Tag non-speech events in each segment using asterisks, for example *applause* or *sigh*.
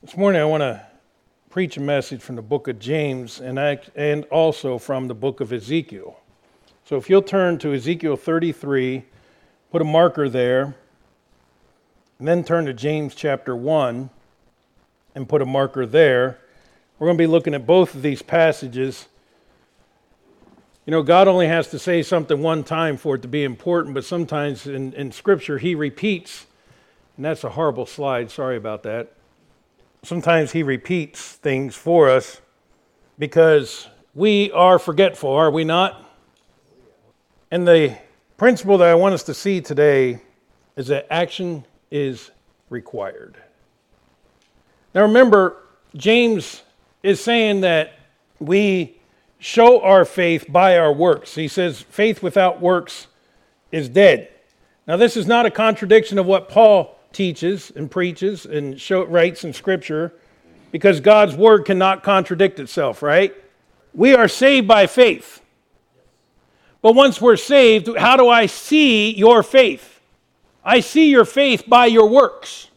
This morning I want to preach a message from the book of James and, and also from the book of Ezekiel. So if you'll turn to Ezekiel 33, put a marker there, and then turn to James chapter 1 and put a marker there. We're going to be looking at both of these passages. You know, God only has to say something one time for it to be important, but sometimes in, in Scripture He repeats, and that's a horrible slide. Sorry about that sometimes he repeats things for us because we are forgetful, are we not? And the principle that I want us to see today is that action is required. Now remember, James is saying that we show our faith by our works. He says, faith without works is dead. Now, this is not a contradiction of what Paul teaches and preaches and show, writes in Scripture because God's word cannot contradict itself, right? We are saved by faith. But once we're saved, how do I see your faith? I see your faith by your works.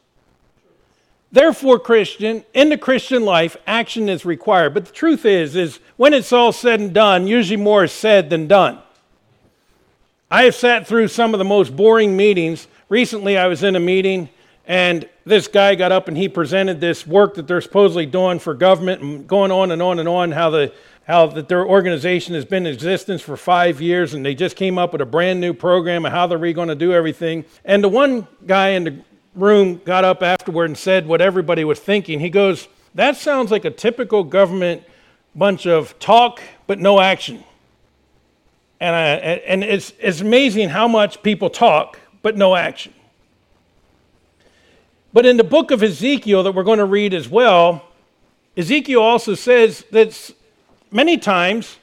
Therefore, Christian, in the Christian life, action is required. But the truth is, is when it's all said and done, usually more is said than done. I have sat through some of the most boring meetings recently I was in a meeting and this guy got up and he presented this work that they're supposedly doing for government and going on and on and on how the how that their organization has been in existence for five years and they just came up with a brand new program of how they're going to do everything. And the one guy in the room got up afterward and said what everybody was thinking. He goes, That sounds like a typical government bunch of talk but no action. And, I, and it's, it's amazing how much people talk but no action. But in the book of Ezekiel that we're going to read as well, Ezekiel also says that many times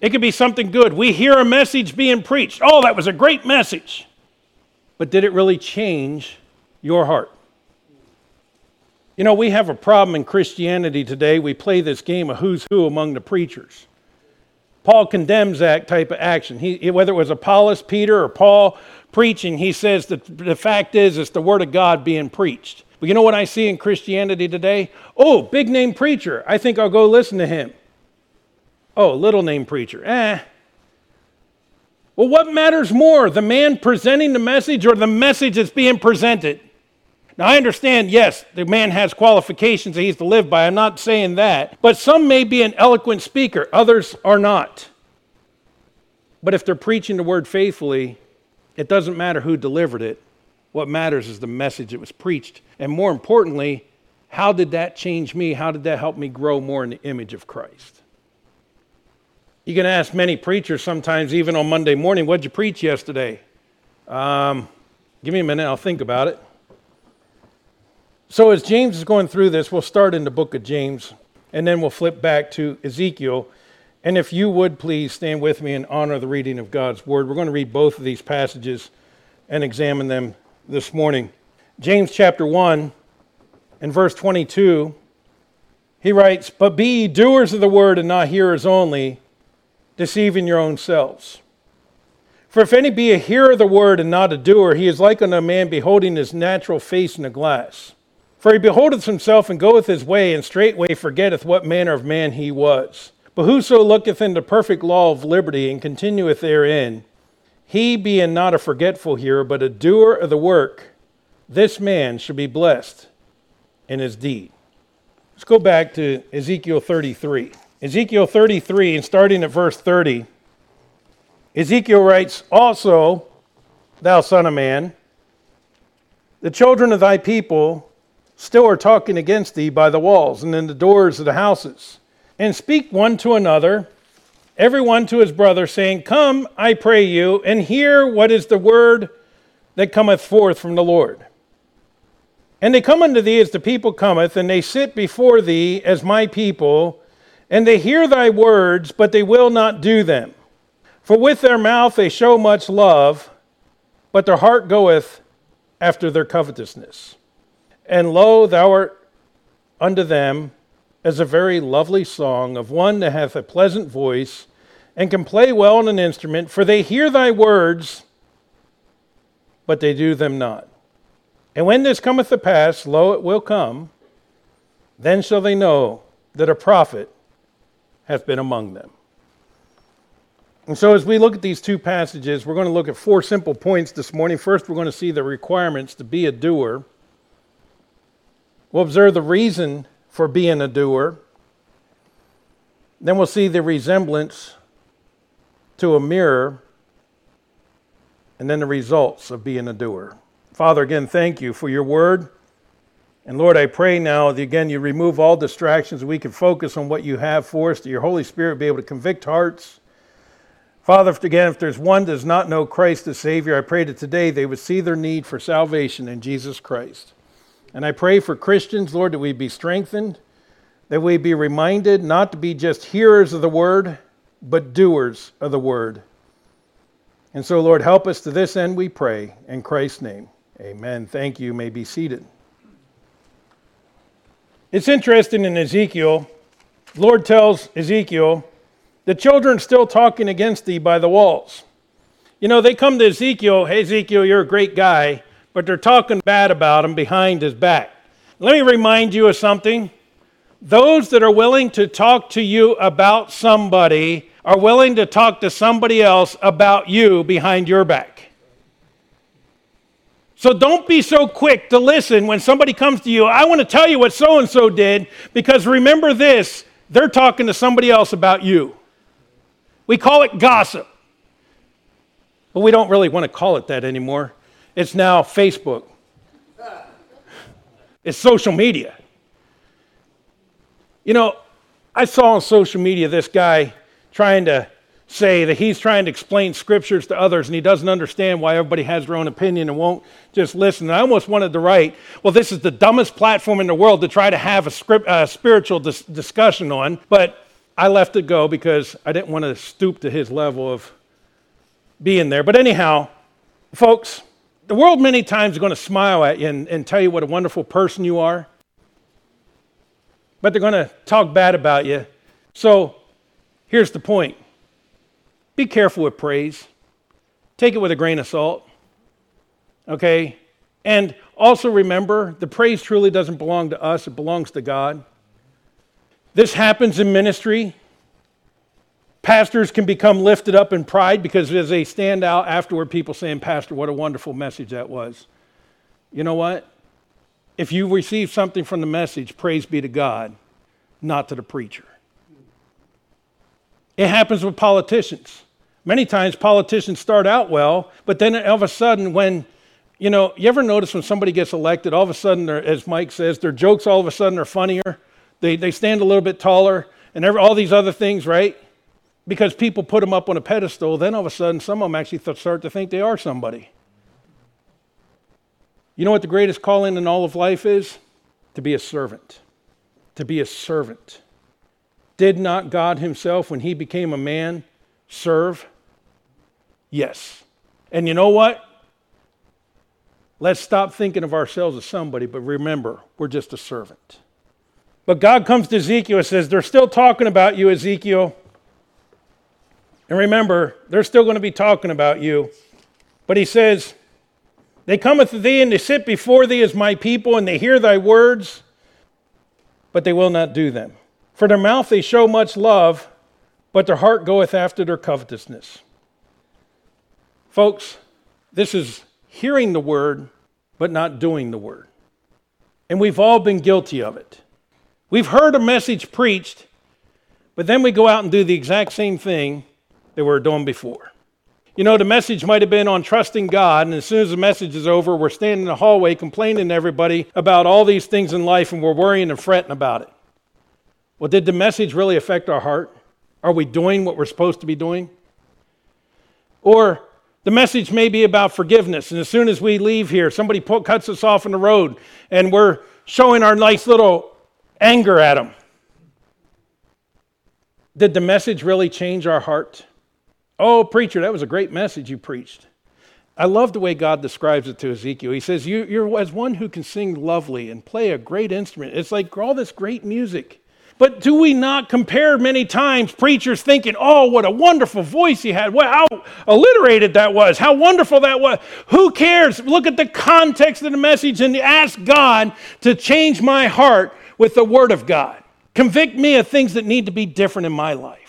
it could be something good. We hear a message being preached. Oh, that was a great message. But did it really change your heart? You know, we have a problem in Christianity today. We play this game of who's who among the preachers. Paul condemns that type of action. He, whether it was Apollos, Peter, or Paul preaching, he says that the fact is it's the Word of God being preached. But you know what I see in Christianity today? Oh, big name preacher. I think I'll go listen to him. Oh, little name preacher. Eh. Well, what matters more, the man presenting the message or the message that's being presented? Now, I understand, yes, the man has qualifications that he's to live by. I'm not saying that. But some may be an eloquent speaker, others are not. But if they're preaching the word faithfully, it doesn't matter who delivered it. What matters is the message that was preached. And more importantly, how did that change me? How did that help me grow more in the image of Christ? You can ask many preachers sometimes, even on Monday morning, what'd you preach yesterday? Um, give me a minute, I'll think about it. So, as James is going through this, we'll start in the book of James and then we'll flip back to Ezekiel. And if you would please stand with me and honor the reading of God's word, we're going to read both of these passages and examine them this morning. James chapter 1 and verse 22, he writes, But be ye doers of the word and not hearers only, deceiving your own selves. For if any be a hearer of the word and not a doer, he is like unto a man beholding his natural face in a glass. For he beholdeth himself and goeth his way, and straightway forgetteth what manner of man he was. But whoso looketh into perfect law of liberty and continueth therein, he being not a forgetful hearer, but a doer of the work, this man shall be blessed in his deed. Let's go back to Ezekiel 33. Ezekiel 33, and starting at verse 30, Ezekiel writes, Also, thou son of man, the children of thy people still are talking against thee by the walls and in the doors of the houses, and speak one to another, every one to his brother, saying, Come, I pray you, and hear what is the word that cometh forth from the Lord. And they come unto thee as the people cometh, and they sit before thee as my people, and they hear thy words, but they will not do them. For with their mouth they show much love, but their heart goeth after their covetousness. And lo, thou art unto them as a very lovely song of one that hath a pleasant voice and can play well on an instrument, for they hear thy words, but they do them not. And when this cometh to pass, lo, it will come, Then shall they know that a prophet hath been among them. And so, as we look at these two passages, we're going to look at four simple points this morning. First, we're going to see the requirements to be a doer. We'll observe the reason for being a doer. Then we'll see the resemblance to a mirror, and then the results of being a doer. Father, again, thank you for your word. And Lord, I pray now that again you remove all distractions, we can focus on what you have for us, that your Holy Spirit be able to convict hearts. Father, again, if there's one does not know Christ as Savior, I pray that today they would see their need for salvation in Jesus Christ. And I pray for Christians, Lord, that we be strengthened, that we be reminded not to be just hearers of the word, but doers of the word. And so, Lord, help us to this end, we pray. In Christ's name, amen. Thank you. you may be seated. It's interesting in Ezekiel, Lord tells Ezekiel, the children still talking against thee by the walls. You know, they come to Ezekiel, hey, Ezekiel, you're a great guy, but they're talking bad about him behind his back. Let me remind you of something. Those that are willing to talk to you about somebody are willing to talk to somebody else about you behind your back. So don't be so quick to listen when somebody comes to you. I want to tell you what so and so did because remember this they're talking to somebody else about you. We call it gossip. But we don't really want to call it that anymore. It's now Facebook, it's social media. You know, I saw on social media this guy trying to say that he's trying to explain scriptures to others and he doesn't understand why everybody has their own opinion and won't just listen. And I almost wanted to write, well, this is the dumbest platform in the world to try to have a, script, spiritual dis- discussion on, but I left it go because I didn't want to stoop to his level of being there. But anyhow, folks, the world many times is going to smile at you and, and tell you what a wonderful person you are, but they're going to talk bad about you. So here's the point be careful with praise. Take it with a grain of salt. Okay? And also remember, the praise truly doesn't belong to us, it belongs to God. This happens in ministry. Pastors can become lifted up in pride because as they stand out afterward, people saying, Pastor, what a wonderful message that was. You know what? If you receive something from the message, praise be to God, not to the preacher. It happens with politicians. Many times politicians start out well, but then all of a sudden, when you know, you ever notice when somebody gets elected, all of a sudden, as Mike says, their jokes all of a sudden are funnier. They, they stand a little bit taller, and every, all these other things, right? Because people put them up on a pedestal, then all of a sudden, some of them actually start to think they are somebody. You know what the greatest calling in all of life is? To be a servant. To be a servant. Did not God Himself, when He became a man, serve? Yes. And you know what? Let's stop thinking of ourselves as somebody, but remember, we're just a servant. But God comes to Ezekiel and says, They're still talking about you, Ezekiel. And remember, they're still going to be talking about you. But he says, They cometh to thee and they sit before thee as my people, and they hear thy words, but they will not do them. For their mouth they show much love, but their heart goeth after their covetousness. Folks, this is hearing the word, but not doing the word. And we've all been guilty of it. We've heard a message preached, but then we go out and do the exact same thing we were doing before. You know, the message might have been on trusting God, and as soon as the message is over, we're standing in the hallway complaining to everybody about all these things in life, and we're worrying and fretting about it. Well, did the message really affect our heart? Are we doing what we're supposed to be doing? Or the message may be about forgiveness. And as soon as we leave here, somebody put, cuts us off on the road and we're showing our nice little anger at them. Did the message really change our heart? Oh, preacher, that was a great message you preached. I love the way God describes it to Ezekiel. He says, you, You're as one who can sing lovely and play a great instrument. It's like all this great music. But do we not compare many times preachers thinking, oh, what a wonderful voice he had, well, how alliterated that was, how wonderful that was? Who cares? Look at the context of the message and ask God to change my heart with the Word of God. Convict me of things that need to be different in my life.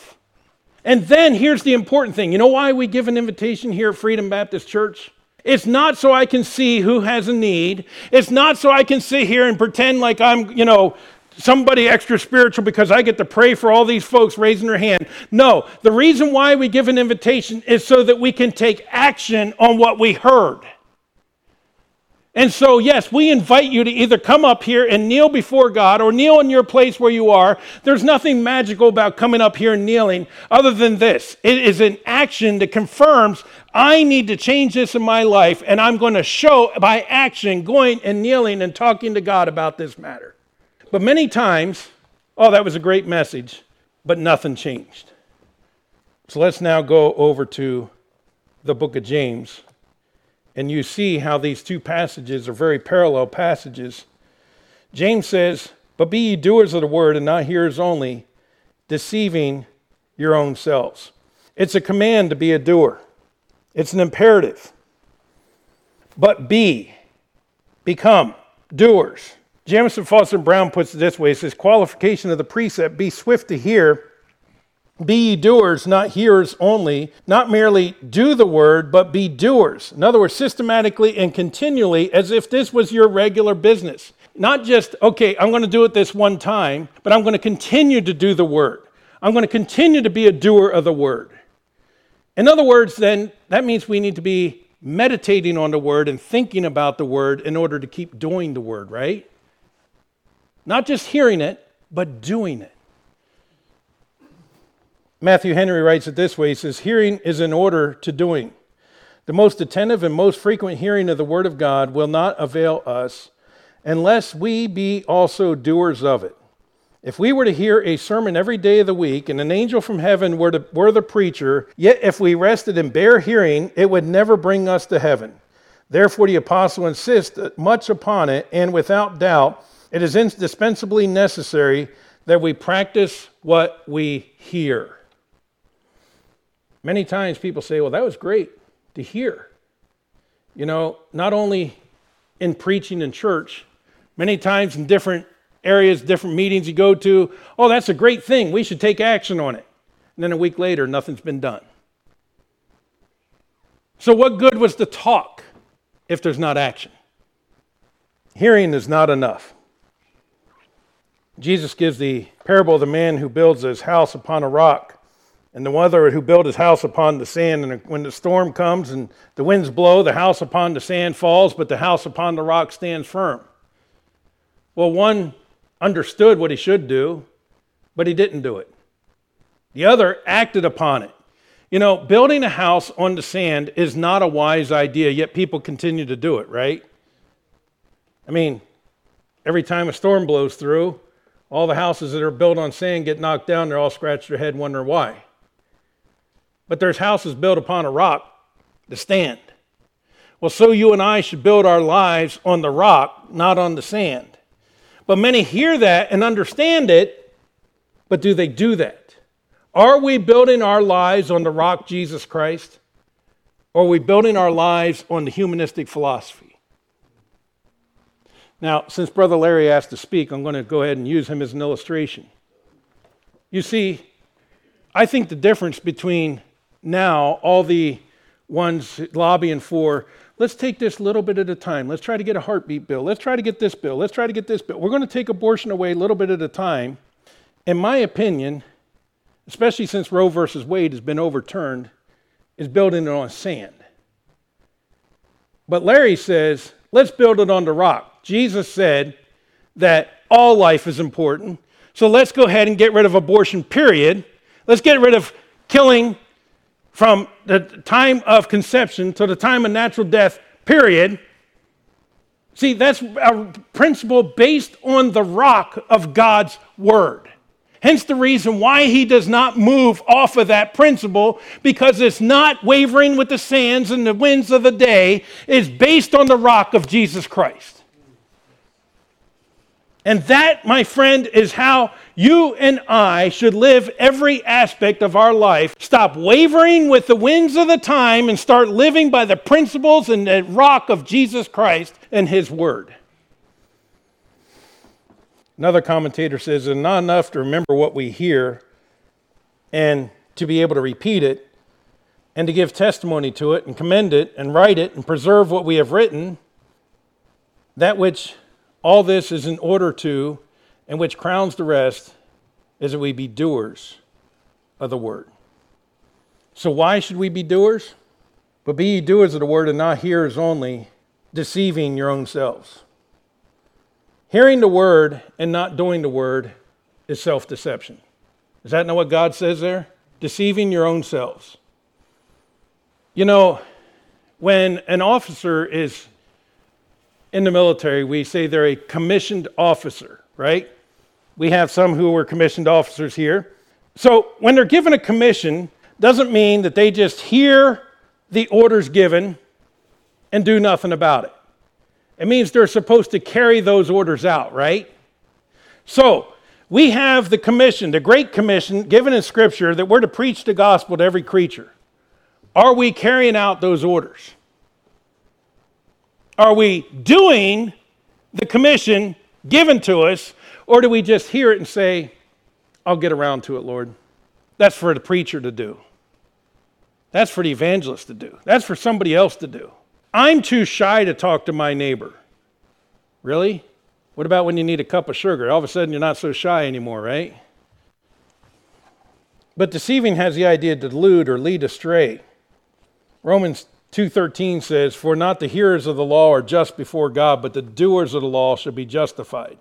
And then here's the important thing you know why we give an invitation here at Freedom Baptist Church? It's not so I can see who has a need. It's not so I can sit here and pretend like I'm, you know, somebody extra spiritual because I get to pray for all these folks raising their hand. No, the reason why we give an invitation is so that we can take action on what we heard. And so, yes, we invite you to either come up here and kneel before God or kneel in your place where you are. There's nothing magical about coming up here and kneeling other than this it is an action that confirms I need to change this in my life, and I'm going to show by action going and kneeling and talking to God about this matter. But many times, oh, that was a great message, but nothing changed. So let's now go over to the book of James. And you see how these two passages are very parallel passages. James says, But be ye doers of the word and not hearers only, deceiving your own selves. It's a command to be a doer, it's an imperative. But be, become doers. Jamieson Fausset Brown puts it this way: it says, qualification of the precept, be swift to hear be ye doers, not hearers only, not merely do the word, but be doers. In other words, systematically and continually, as if this was your regular business. Not just, okay, I'm going to do it this one time, but I'm going to continue to do the word. I'm going to continue to be a doer of the word. In other words, then, that means we need to be meditating on the word and thinking about the word in order to keep doing the word, right? Not just hearing it, but doing it. Matthew Henry writes it this way He says, Hearing is in order to doing. The most attentive and most frequent hearing of the Word of God will not avail us unless we be also doers of it. If we were to hear a sermon every day of the week and an angel from heaven were, to, were the preacher, yet if we rested in bare hearing, it would never bring us to heaven. Therefore, the apostle insists much upon it, and without doubt, it is indispensably necessary that we practice what we hear. Many times people say, well, that was great to hear. You know, not only in preaching in church, many times in different areas, different meetings you go to, oh, that's a great thing. We should take action on it. And then a week later, nothing's been done. So, what good was the talk if there's not action? Hearing is not enough. Jesus gives the parable of the man who builds his house upon a rock and the other who built his house upon the sand. And when the storm comes and the winds blow, the house upon the sand falls, but the house upon the rock stands firm. Well, one understood what he should do, but he didn't do it. The other acted upon it. You know, building a house on the sand is not a wise idea, yet people continue to do it, right? I mean, every time a storm blows through, all the houses that are built on sand get knocked down. They're all scratch their head, wondering why. But there's houses built upon a rock to stand. Well, so you and I should build our lives on the rock, not on the sand. But many hear that and understand it, but do they do that? Are we building our lives on the rock, Jesus Christ? Or are we building our lives on the humanistic philosophy? Now, since Brother Larry asked to speak, I'm going to go ahead and use him as an illustration. You see, I think the difference between now all the ones lobbying for let's take this little bit at a time. Let's try to get a heartbeat bill. Let's try to get this bill. Let's try to get this bill. We're going to take abortion away a little bit at a time. In my opinion, especially since Roe versus Wade has been overturned, is building it on sand. But Larry says, let's build it on the rock. Jesus said that all life is important. So let's go ahead and get rid of abortion, period. Let's get rid of killing from the time of conception to the time of natural death, period. See, that's a principle based on the rock of God's word. Hence the reason why he does not move off of that principle because it's not wavering with the sands and the winds of the day. It's based on the rock of Jesus Christ. And that, my friend, is how you and I should live every aspect of our life. Stop wavering with the winds of the time and start living by the principles and the rock of Jesus Christ and His Word. Another commentator says it's not enough to remember what we hear and to be able to repeat it and to give testimony to it and commend it and write it and preserve what we have written. That which all this is in order to, and which crowns the rest, is that we be doers of the word. So, why should we be doers? But be ye doers of the word and not hearers only, deceiving your own selves. Hearing the word and not doing the word is self deception. Is that not what God says there? Deceiving your own selves. You know, when an officer is in the military, we say they're a commissioned officer, right? We have some who are commissioned officers here. So when they're given a commission, doesn't mean that they just hear the orders given and do nothing about it. It means they're supposed to carry those orders out, right? So, we have the commission, the Great Commission given in Scripture that we're to preach the gospel to every creature. Are we carrying out those orders? Are we doing the commission given to us, or do we just hear it and say, I'll get around to it, Lord? That's for the preacher to do. That's for the evangelist to do. That's for somebody else to do. I'm too shy to talk to my neighbor. Really? What about when you need a cup of sugar? All of a sudden, you're not so shy anymore, right? But deceiving has the idea to delude or lead astray. Romans 2:13 says, "For not the hearers of the law are just before God, but the doers of the law shall be justified."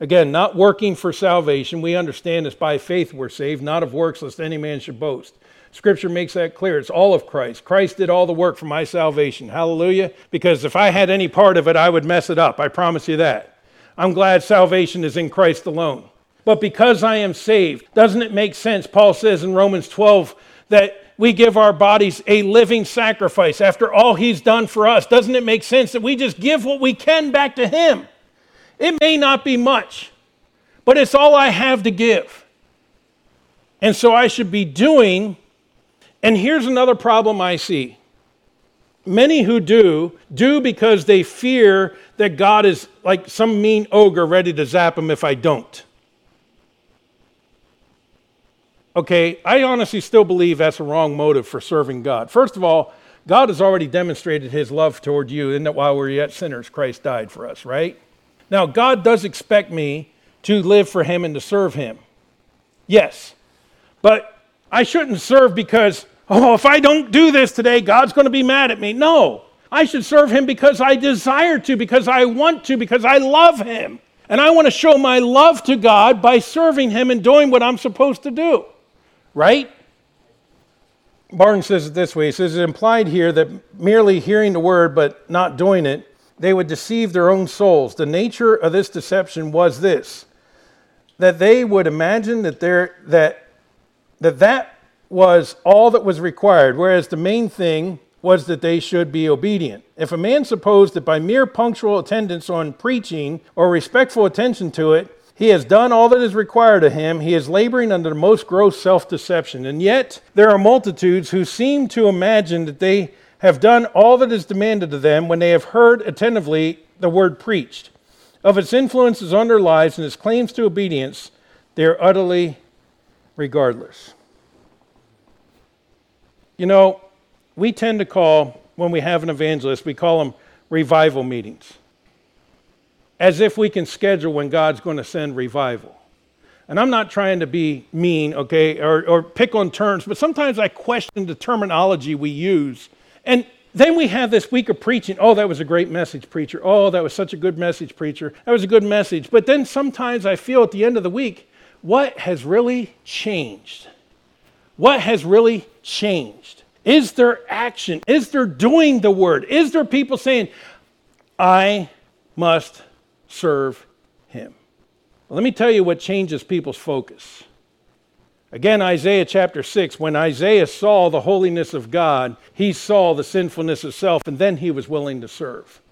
Again, not working for salvation. We understand it's by faith we're saved, not of works, lest any man should boast. Scripture makes that clear. It's all of Christ. Christ did all the work for my salvation. Hallelujah. Because if I had any part of it, I would mess it up. I promise you that. I'm glad salvation is in Christ alone. But because I am saved, doesn't it make sense? Paul says in Romans 12 that we give our bodies a living sacrifice after all he's done for us. Doesn't it make sense that we just give what we can back to him? It may not be much, but it's all I have to give. And so I should be doing and here's another problem I see. Many who do, do because they fear that God is like some mean ogre ready to zap them if I don't. Okay, I honestly still believe that's a wrong motive for serving God. First of all, God has already demonstrated his love toward you in that while we are yet sinners, Christ died for us, right? Now, God does expect me to live for him and to serve him. Yes. But I shouldn't serve because, oh, if I don't do this today, God's going to be mad at me. No. I should serve him because I desire to, because I want to, because I love him. And I want to show my love to God by serving him and doing what I'm supposed to do. Right? Barnes says it this way He says, It's implied here that merely hearing the word but not doing it, they would deceive their own souls. The nature of this deception was this that they would imagine that, there, that that that was all that was required, whereas the main thing was that they should be obedient. If a man supposed that by mere punctual attendance on preaching or respectful attention to it, he has done all that is required of him. He is laboring under the most gross self deception. And yet, there are multitudes who seem to imagine that they have done all that is demanded of them when they have heard attentively the word preached. Of its influences on their lives and its claims to obedience, they are utterly regardless. You know, we tend to call, when we have an evangelist, we call them revival meetings, as if we can schedule when God's going to send revival. And I'm not trying to be mean, okay, or, or pick on terms, but sometimes I question the terminology we use. And then we have this week of preaching. Oh, that was a great message, preacher. Oh, that was such a good message, preacher. That was a good message. But then sometimes I feel at the end of the week, what has really changed? What has really changed? Is there action? Is there doing the word? Is there people saying, I must serve him? Well, let me tell you what changes people's focus. Again, Isaiah chapter 6, when Isaiah saw the holiness of God, he saw the sinfulness of self, and then he was willing to serve.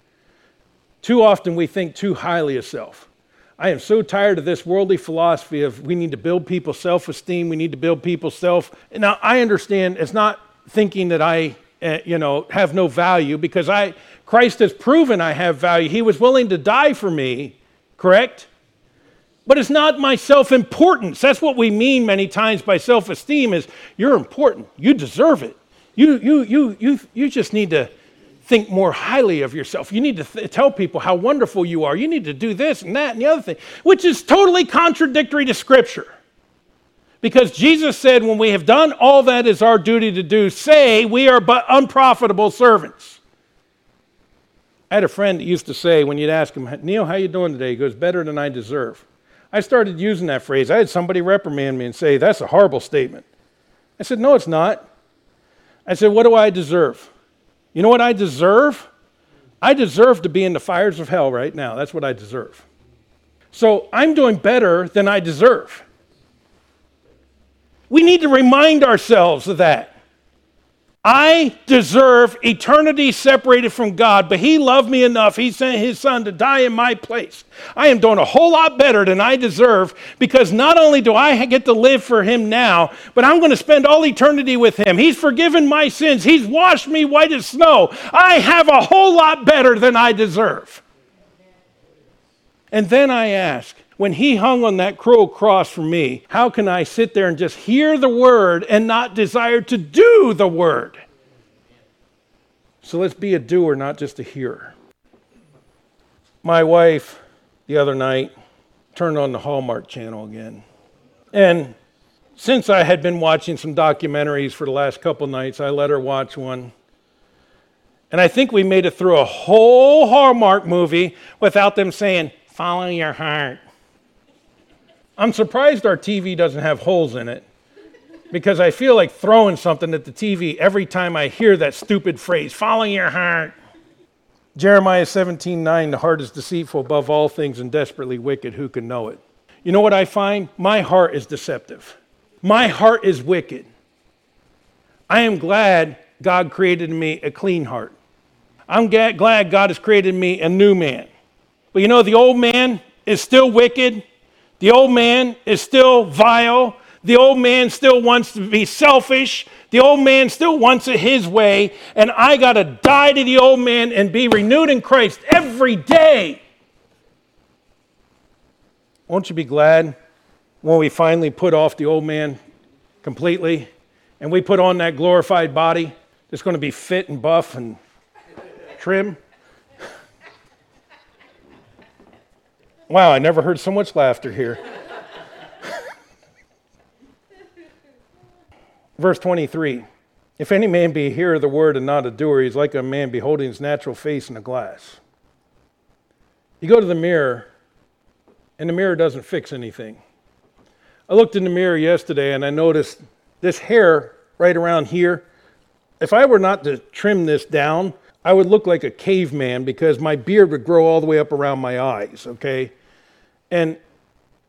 Too often we think too highly of self. I am so tired of this worldly philosophy of we need to build people's self esteem, we need to build people's self. Now, I understand it's not thinking that I, uh, you know, have no value because I, Christ has proven I have value. He was willing to die for me, correct? But it's not my self importance. That's what we mean many times by self esteem is you're important. You deserve it. You, you, you, you, you just need to think more highly of yourself. You need to th- tell people how wonderful you are. You need to do this and that and the other thing, which is totally contradictory to Scripture. Because Jesus said, when we have done all that is our duty to do, say we are but unprofitable servants. I had a friend that used to say, when you'd ask him, Neil, how you doing today? He goes, better than I deserve. I started using that phrase. I had somebody reprimand me and say, that's a horrible statement. I said, no, it's not. I said, what do I deserve? You know what I deserve? I deserve to be in the fires of hell right now. That's what I deserve. So I'm doing better than I deserve. We need to remind ourselves of that. I deserve eternity separated from God, but He loved me enough. He sent His Son to die in my place. I am doing a whole lot better than I deserve because not only do I get to live for Him now, but I'm going to spend all eternity with Him. He's forgiven my sins, He's washed me white as snow. I have a whole lot better than I deserve. And then I ask, when he hung on that cruel cross for me, how can I sit there and just hear the word and not desire to do the word? So let's be a doer, not just a hearer. My wife, the other night, turned on the Hallmark channel again. And since I had been watching some documentaries for the last couple nights, I let her watch one. And I think we made it through a whole Hallmark movie without them saying, Follow your heart. I'm surprised our TV doesn't have holes in it because I feel like throwing something at the TV every time I hear that stupid phrase, following your heart. Jeremiah 17 9, the heart is deceitful above all things and desperately wicked. Who can know it? You know what I find? My heart is deceptive. My heart is wicked. I am glad God created me a clean heart. I'm glad God has created me a new man. But you know, the old man is still wicked the old man is still vile. The old man still wants to be selfish. The old man still wants it his way. And I got to die to the old man and be renewed in Christ every day. Won't you be glad when we finally put off the old man completely and we put on that glorified body that's going to be fit and buff and trim? Wow, I never heard so much laughter here. *laughs* Verse 23 If any man be a hearer of the word and not a doer, he's like a man beholding his natural face in a glass. You go to the mirror, and the mirror doesn't fix anything. I looked in the mirror yesterday and I noticed this hair right around here. If I were not to trim this down, I would look like a caveman because my beard would grow all the way up around my eyes, okay? And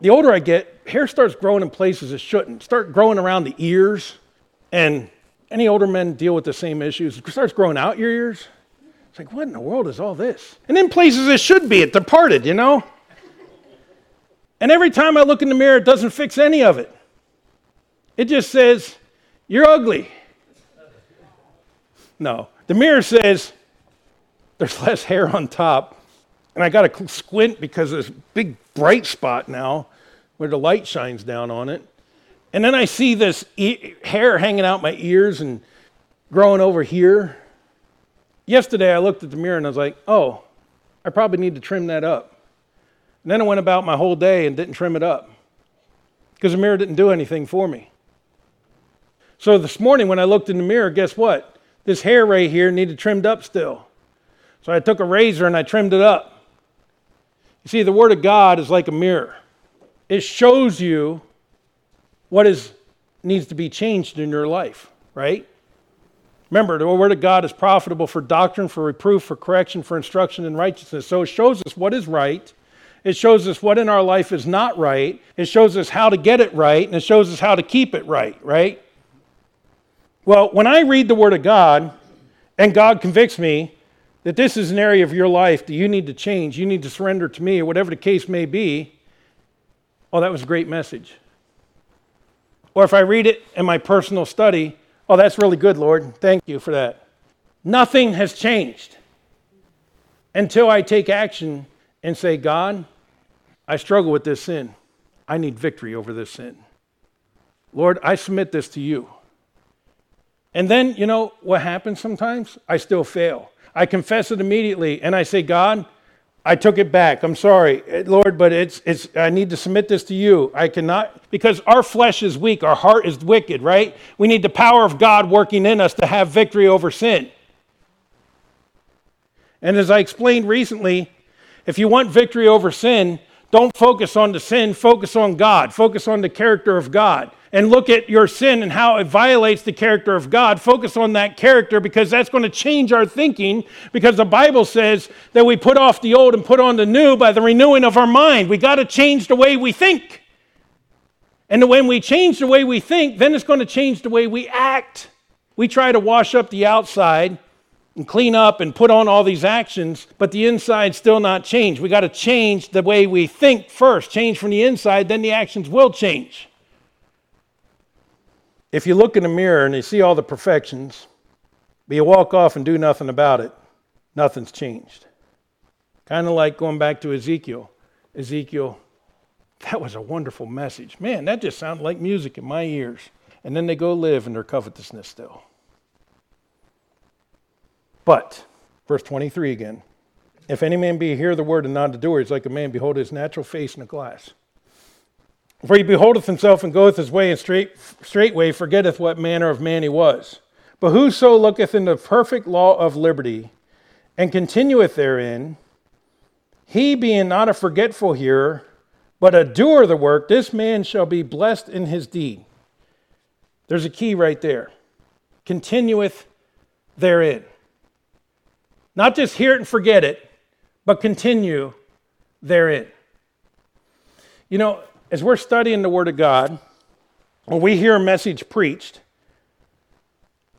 the older I get, hair starts growing in places it shouldn't. Start growing around the ears. And any older men deal with the same issues. It starts growing out your ears. It's like, what in the world is all this? And in places it should be, it departed, you know? And every time I look in the mirror, it doesn't fix any of it. It just says, you're ugly. No. The mirror says, there's less hair on top and I got to squint because there's big bright spot now where the light shines down on it. And then I see this e- hair hanging out my ears and growing over here. Yesterday I looked at the mirror and I was like, oh, I probably need to trim that up. And then I went about my whole day and didn't trim it up because the mirror didn't do anything for me. So this morning when I looked in the mirror, guess what? This hair right here needed trimmed up still. So I took a razor and I trimmed it up. See, the Word of God is like a mirror, it shows you what is, needs to be changed in your life, right? Remember, the Word of God is profitable for doctrine, for reproof, for correction, for instruction in righteousness. So it shows us what is right. It shows us what in our life is not right. It shows us how to get it right, and it shows us how to keep it right, right? Well, when I read the Word of God and God convicts me, that this is an area of your life that you need to change, you need to surrender to me, or whatever the case may be, oh, that was a great message. Or if I read it in my personal study, oh, that's really good, Lord. Thank you for that. Nothing has changed until I take action and say, God, I struggle with this sin. I need victory over this sin. Lord, I submit this to you. And then, you know what happens sometimes? I still fail. I confess it immediately and I say, God, I took it back. I'm sorry, Lord, but it's, it's, I need to submit this to you. I cannot, because our flesh is weak, our heart is wicked, right? We need the power of God working in us to have victory over sin. And as I explained recently, if you want victory over sin, don't focus on the sin, focus on God, focus on the character of God. And look at your sin and how it violates the character of God. Focus on that character because that's going to change our thinking. Because the Bible says that we put off the old and put on the new by the renewing of our mind. We got to change the way we think. And when we change the way we think, then it's going to change the way we act. We try to wash up the outside and clean up and put on all these actions, but the inside still not changed. We got to change the way we think first, change from the inside, then the actions will change. If you look in the mirror and you see all the perfections, but you walk off and do nothing about it, nothing's changed. Kind of like going back to Ezekiel. Ezekiel, that was a wonderful message. Man, that just sounded like music in my ears. And then they go live in their covetousness still. But, verse 23 again, if any man be hear the word and not the doer, he's like a man behold his natural face in a glass. For he beholdeth himself and goeth his way, and straight, straightway forgetteth what manner of man he was. But whoso looketh in the perfect law of liberty, and continueth therein, he being not a forgetful hearer, but a doer of the work, this man shall be blessed in his deed. There's a key right there. Continueth therein. Not just hear it and forget it, but continue therein. You know, as we're studying the Word of God, when we hear a message preached,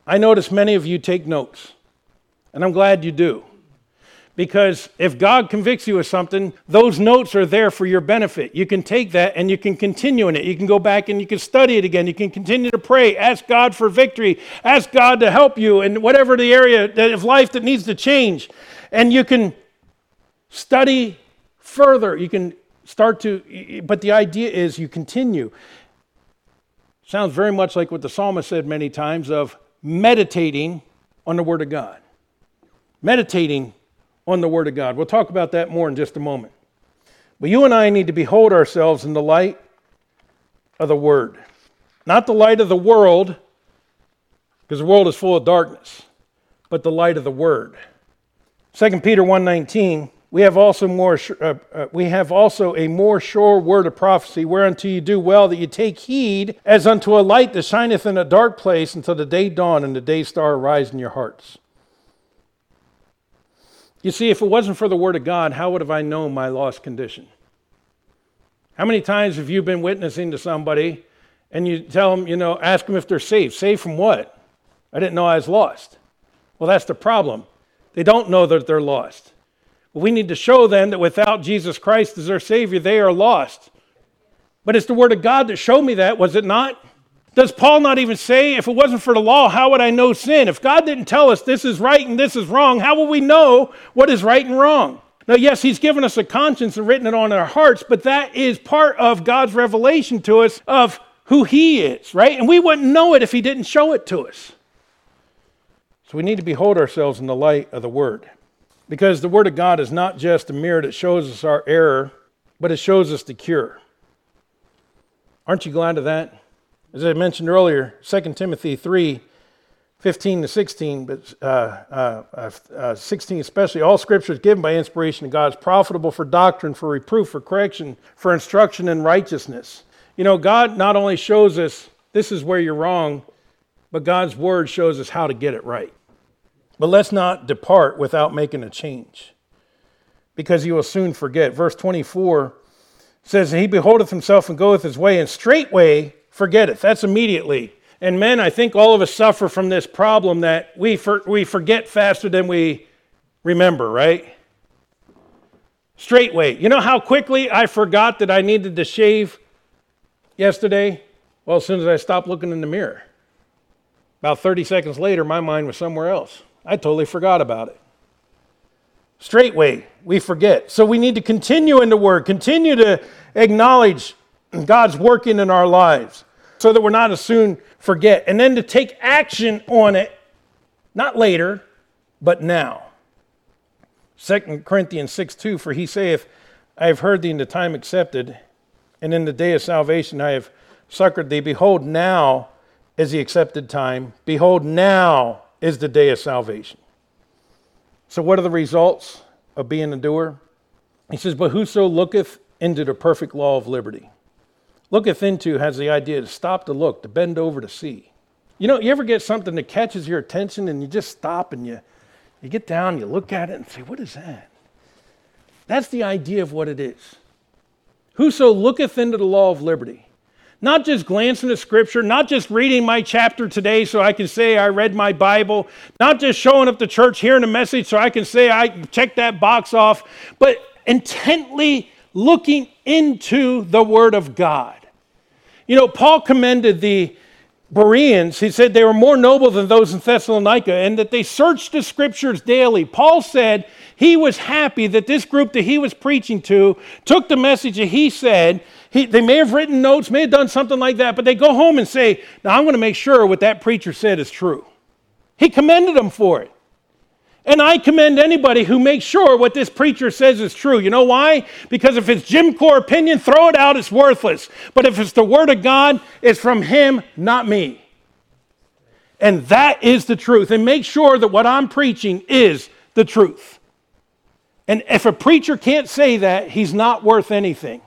I notice many of you take notes, and I'm glad you do. Because if God convicts you of something, those notes are there for your benefit. You can take that and you can continue in it. You can go back and you can study it again. You can continue to pray, ask God for victory, ask God to help you in whatever the area of life that needs to change. And you can study further. You can start to, but the idea is you continue. Sounds very much like what the psalmist said many times of meditating on the Word of God. Meditating on the Word of God. We'll talk about that more in just a moment. But you and I need to behold ourselves in the light of the Word, not the light of the world, because the world is full of darkness, but the light of the Word. 2 Peter 1:19 we have also more uh, uh, we have also a more sure word of prophecy whereunto you do well that you take heed as unto a light that shineth in a dark place until the day dawn and the day star arise in your hearts you see, if it wasn't for the Word of God, how would have I known my lost condition? How many times have you been witnessing to somebody and you tell them, you know, ask them if they're saved? Saved from what? I didn't know I was lost. Well, that's the problem. They don't know that they're lost. We need to show them that without Jesus Christ as their Savior, they are lost. But it's the Word of God that showed me that, was it not? Does Paul not even say, if it wasn't for the law, how would I know sin? If God didn't tell us this is right and this is wrong, how will we know what is right and wrong? Now, yes, He's given us a conscience and written it on our hearts, but that is part of God's revelation to us of who He is, right? And we wouldn't know it if He didn't show it to us. So we need to behold ourselves in the light of the Word. Because the Word of God is not just a mirror that shows us our error, but it shows us the cure. Aren't you glad of that? As I mentioned earlier, 2 Timothy 3 15 to 16, but uh, uh, uh, uh, 16 especially, all scripture is given by inspiration of God. is profitable for doctrine, for reproof, for correction, for instruction in righteousness. You know, God not only shows us this is where you're wrong, but God's word shows us how to get it right. But let's not depart without making a change because you will soon forget. Verse 24 says, He beholdeth himself and goeth his way, and straightway forgetteth. That's immediately. And men, I think all of us suffer from this problem that we, for, we forget faster than we remember, right? Straightway. You know how quickly I forgot that I needed to shave yesterday? Well, as soon as I stopped looking in the mirror. About 30 seconds later, my mind was somewhere else. I totally forgot about it. Straightway, we forget. So we need to continue in the Word, continue to acknowledge God's working in our lives so that we're not as soon forget. And then to take action on it, not later, but now. 2 Corinthians 6 2, for he saith, I have heard thee in the time accepted, and in the day of salvation I have succored thee. Behold, now is the accepted time. Behold, now is the day of salvation. So, what are the results of being a doer? He says, But whoso looketh into the perfect law of liberty, looketh into has the idea to stop to look, to bend over to see. You know, you ever get something that catches your attention and you just stop and you, you get down, you look at it and say, What is that? That's the idea of what it is. Whoso looketh into the law of liberty, not just glancing at scripture, not just reading my chapter today so I can say I read my Bible, not just showing up to church, hearing a message so I can say I checked that box off, but intently looking into the Word of God. You know, Paul commended the Bereans, he said they were more noble than those in Thessalonica and that they searched the scriptures daily. Paul said he was happy that this group that he was preaching to took the message that he said. He, they may have written notes, may have done something like that, but they go home and say, Now I'm going to make sure what that preacher said is true. He commended them for it. And I commend anybody who makes sure what this preacher says is true. You know why? Because if it's Jim Core opinion, throw it out, it's worthless. But if it's the Word of God, it's from him, not me. And that is the truth. And make sure that what I'm preaching is the truth. And if a preacher can't say that, he's not worth anything.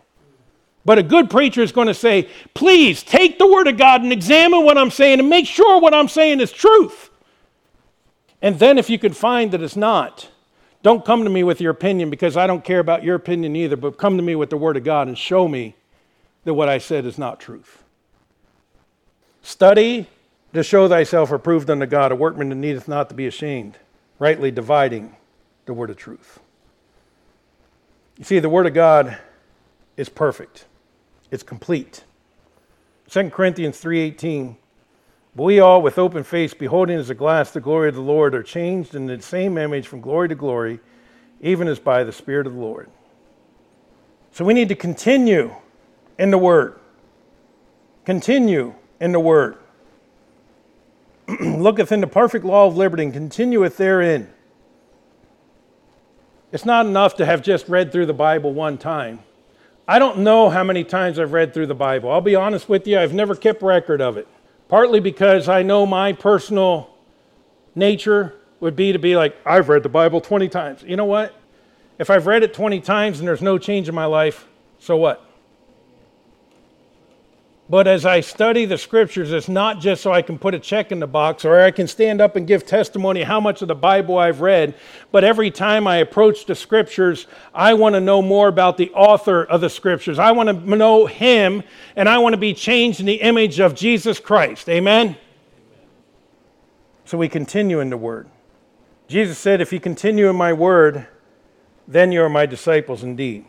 But a good preacher is going to say, please take the Word of God and examine what I'm saying and make sure what I'm saying is truth. And then, if you can find that it's not, don't come to me with your opinion because I don't care about your opinion either, but come to me with the Word of God and show me that what I said is not truth. Study to show thyself approved unto God, a workman that needeth not to be ashamed, rightly dividing the word of truth. You see, the Word of God is perfect, it's complete. 2 Corinthians 3:18 but we all, with open face, beholding as a glass the glory of the Lord, are changed in the same image from glory to glory, even as by the Spirit of the Lord. So we need to continue in the Word. Continue in the Word. *clears throat* Looketh in the perfect law of liberty and continueth therein. It's not enough to have just read through the Bible one time. I don't know how many times I've read through the Bible. I'll be honest with you, I've never kept record of it partly because I know my personal nature would be to be like, I've read the Bible 20 times. You know what? If I've read it 20 times and there's no change in my life, so what? But as I study the scriptures, it's not just so I can put a check in the box or I can stand up and give testimony how much of the Bible I've read. But every time I approach the scriptures, I want to know more about the author of the scriptures. I want to know him and I want to be changed in the image of Jesus Christ. Amen? So we continue in the word. Jesus said, If you continue in my word, then you are my disciples indeed.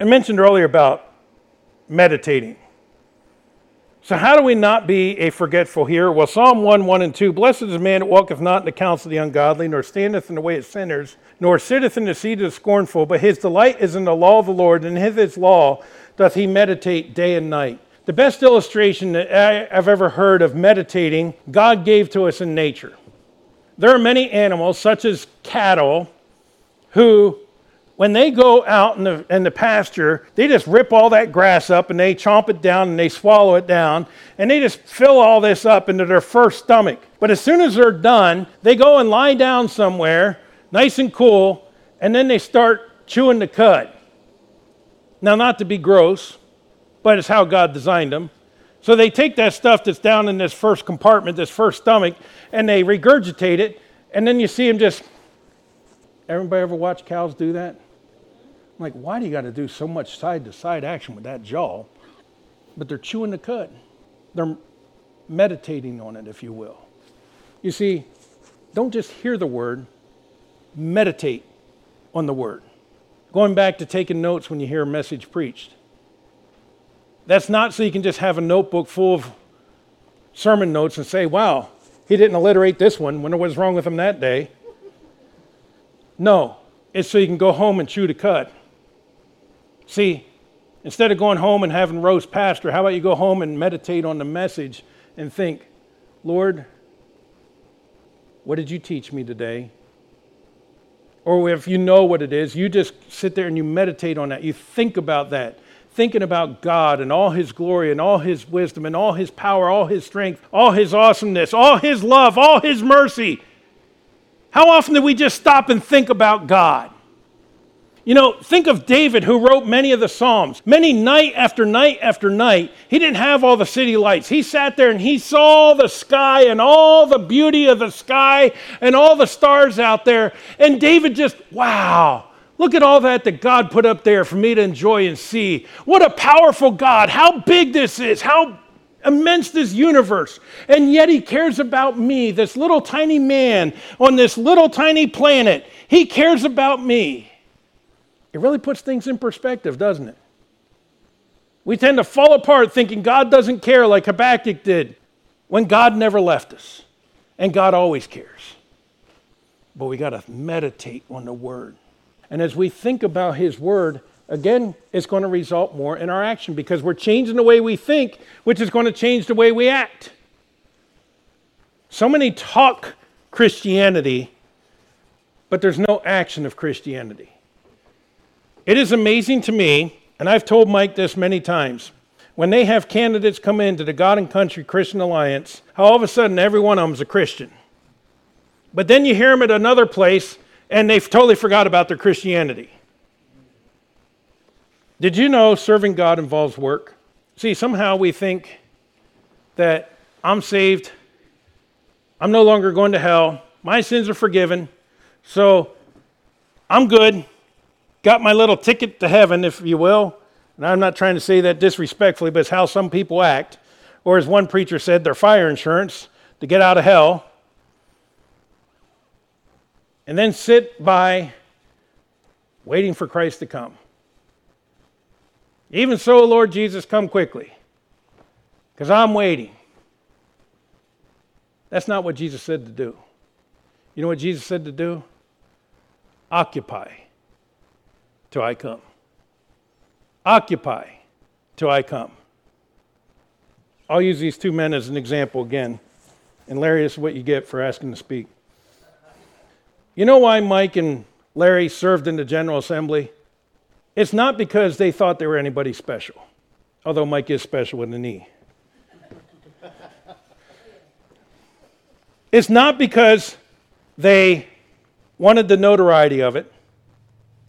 I mentioned earlier about meditating. So, how do we not be a forgetful hearer? Well, Psalm 1 1 and 2 Blessed is the man that walketh not in the counsel of the ungodly, nor standeth in the way of sinners, nor sitteth in the seat of the scornful, but his delight is in the law of the Lord, and in his law doth he meditate day and night. The best illustration that I've ever heard of meditating, God gave to us in nature. There are many animals, such as cattle, who when they go out in the, in the pasture, they just rip all that grass up and they chomp it down and they swallow it down and they just fill all this up into their first stomach. But as soon as they're done, they go and lie down somewhere, nice and cool, and then they start chewing the cud. Now, not to be gross, but it's how God designed them. So they take that stuff that's down in this first compartment, this first stomach, and they regurgitate it, and then you see them just. Everybody ever watch cows do that? I'm like, why do you got to do so much side to side action with that jaw? But they're chewing the cud. They're meditating on it, if you will. You see, don't just hear the word, meditate on the word. Going back to taking notes when you hear a message preached. That's not so you can just have a notebook full of sermon notes and say, wow, he didn't alliterate this one. Wonder what was wrong with him that day. No, it's so you can go home and chew the cud. See, Instead of going home and having roast pastor, how about you go home and meditate on the message and think, Lord, what did you teach me today? Or if you know what it is, you just sit there and you meditate on that. You think about that, thinking about God and all His glory and all His wisdom and all His power, all His strength, all His awesomeness, all His love, all His mercy. How often do we just stop and think about God? You know, think of David who wrote many of the Psalms. Many night after night after night, he didn't have all the city lights. He sat there and he saw the sky and all the beauty of the sky and all the stars out there. And David just, wow, look at all that that God put up there for me to enjoy and see. What a powerful God. How big this is. How immense this universe. And yet he cares about me, this little tiny man on this little tiny planet. He cares about me. It really puts things in perspective, doesn't it? We tend to fall apart thinking God doesn't care like Habakkuk did when God never left us and God always cares. But we got to meditate on the Word. And as we think about His Word, again, it's going to result more in our action because we're changing the way we think, which is going to change the way we act. So many talk Christianity, but there's no action of Christianity. It is amazing to me, and I've told Mike this many times, when they have candidates come into the God and Country Christian Alliance, how all of a sudden every one of them is a Christian. But then you hear them at another place and they've totally forgot about their Christianity. Did you know serving God involves work? See, somehow we think that I'm saved, I'm no longer going to hell, my sins are forgiven, so I'm good got my little ticket to heaven, if you will. And I'm not trying to say that disrespectfully, but it's how some people act. Or as one preacher said, their fire insurance to get out of hell. And then sit by waiting for Christ to come. Even so, Lord Jesus, come quickly, because I'm waiting. That's not what Jesus said to do. You know what Jesus said to do? Occupy till I come. Occupy till I come. I'll use these two men as an example again. And Larry, this is what you get for asking to speak. You know why Mike and Larry served in the General Assembly? It's not because they thought they were anybody special, although Mike is special with the knee. it's not because they wanted the notoriety of it.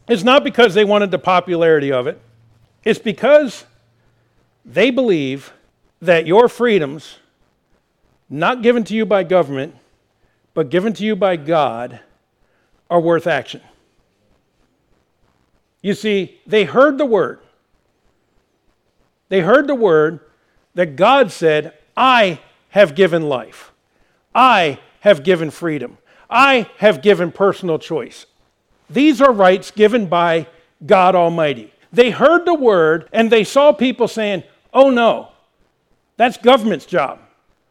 It's not because they wanted the popularity of it, it's because they believe that your freedoms, not given to you by government, but given to you by God, are worth action. You see, they heard the word. They heard the word that God said, I have given life. I have given freedom. I have given personal choice. These are rights given by God Almighty. They heard the word and they saw people saying, oh no, that's government's job.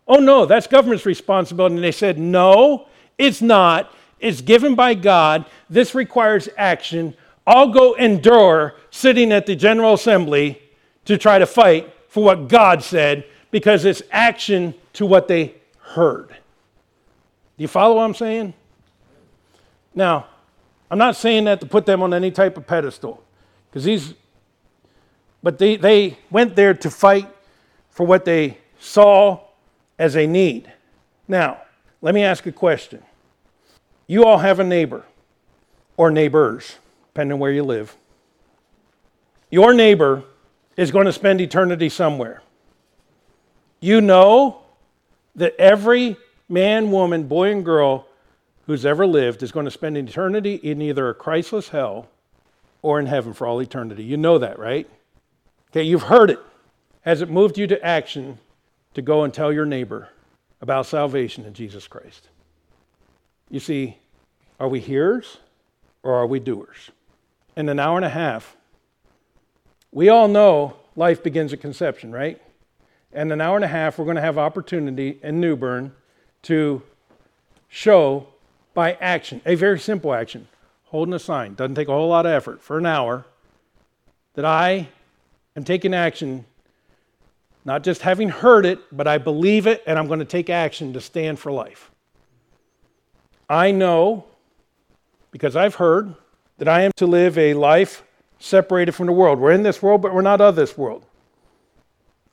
Oh no, that's government's responsibility. And they said, no, it's not. It's given by God. This requires action. I'll go endure sitting at the General Assembly to try to fight for what God said because it's action to what they heard. Do you follow what I'm saying? Now, I'm not saying that to put them on any type of pedestal, because these, but they, they went there to fight for what they saw as a need. Now, let me ask a question. You all have a neighbor or neighbors, depending where you live. Your neighbor is going to spend eternity somewhere. You know that every man, woman, boy, and girl who's ever lived is going to spend eternity in either a Christless hell or in heaven for all eternity. You know that, right? Okay, you've heard it. Has it moved you to action to go and tell your neighbor about salvation in Jesus Christ? You see, are we hearers or are we doers? In an hour and a half, we all know life begins at conception, right? And an hour and a half, we're going to have opportunity in New Bern to show by action, a very simple action, holding a sign. Doesn't take a whole lot of effort for an hour that I am taking action, not just having heard it, but I believe it and I'm going to take action to stand for life. I know, because I've heard, that I am to live a life separated from the world. We're in this world, but we're not of this world.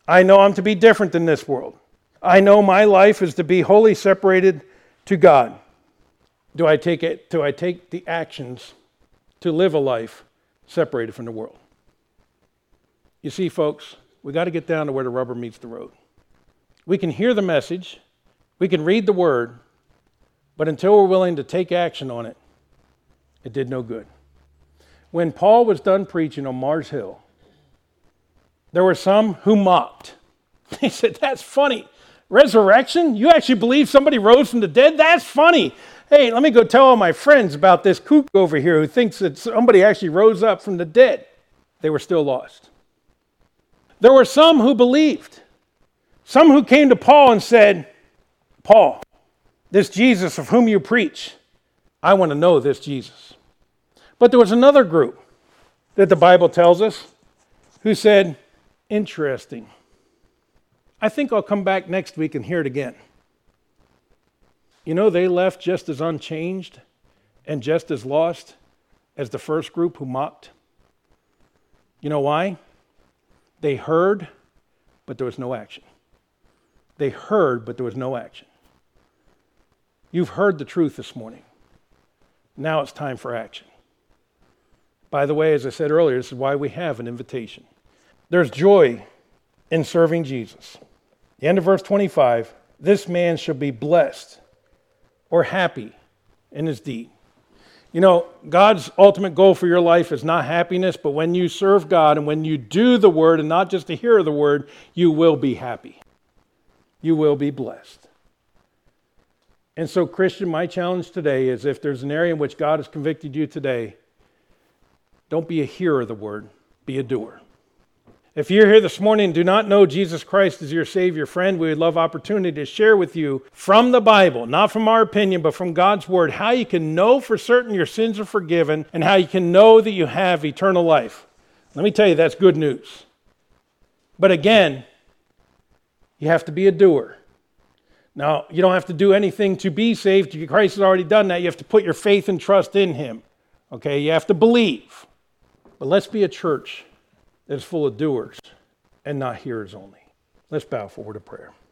I know I'm to be different than this world. I know my life is to be wholly separated to God. Do I take it? Do I take the actions to live a life separated from the world? You see, folks, we got to get down to where the rubber meets the road. We can hear the message, we can read the word, but until we're willing to take action on it, it did no good. When Paul was done preaching on Mars Hill, there were some who mocked. *laughs* They said, That's funny. Resurrection? You actually believe somebody rose from the dead? That's funny. Hey, let me go tell all my friends about this kook over here who thinks that somebody actually rose up from the dead. They were still lost. There were some who believed, some who came to Paul and said, Paul, this Jesus of whom you preach, I want to know this Jesus. But there was another group that the Bible tells us who said, Interesting. I think I'll come back next week and hear it again. You know, they left just as unchanged and just as lost as the first group who mocked. You know why? They heard, but there was no action. They heard, but there was no action. You've heard the truth this morning. Now it's time for action. By the way, as I said earlier, this is why we have an invitation. There's joy in serving Jesus. The end of verse 25 this man shall be blessed or happy in his deed. You know, God's ultimate goal for your life is not happiness, but when you serve God and when you do the word and not just to hear the word, you will be happy. You will be blessed. And so, Christian, my challenge today is if there's an area in which God has convicted you today, don't be a hearer of the word, be a doer. If you're here this morning and do not know Jesus Christ as your Savior, friend, we would love opportunity to share with you from the Bible, not from our opinion, but from God's Word, how you can know for certain your sins are forgiven and how you can know that you have eternal life. Let me tell you, that's good news. But again, you have to be a doer. Now, you don't have to do anything to be saved. Christ has already done that. You have to put your faith and trust in Him. Okay? You have to believe. But let's be a church that is full of doers and not hearers only. Let's bow forward to prayer.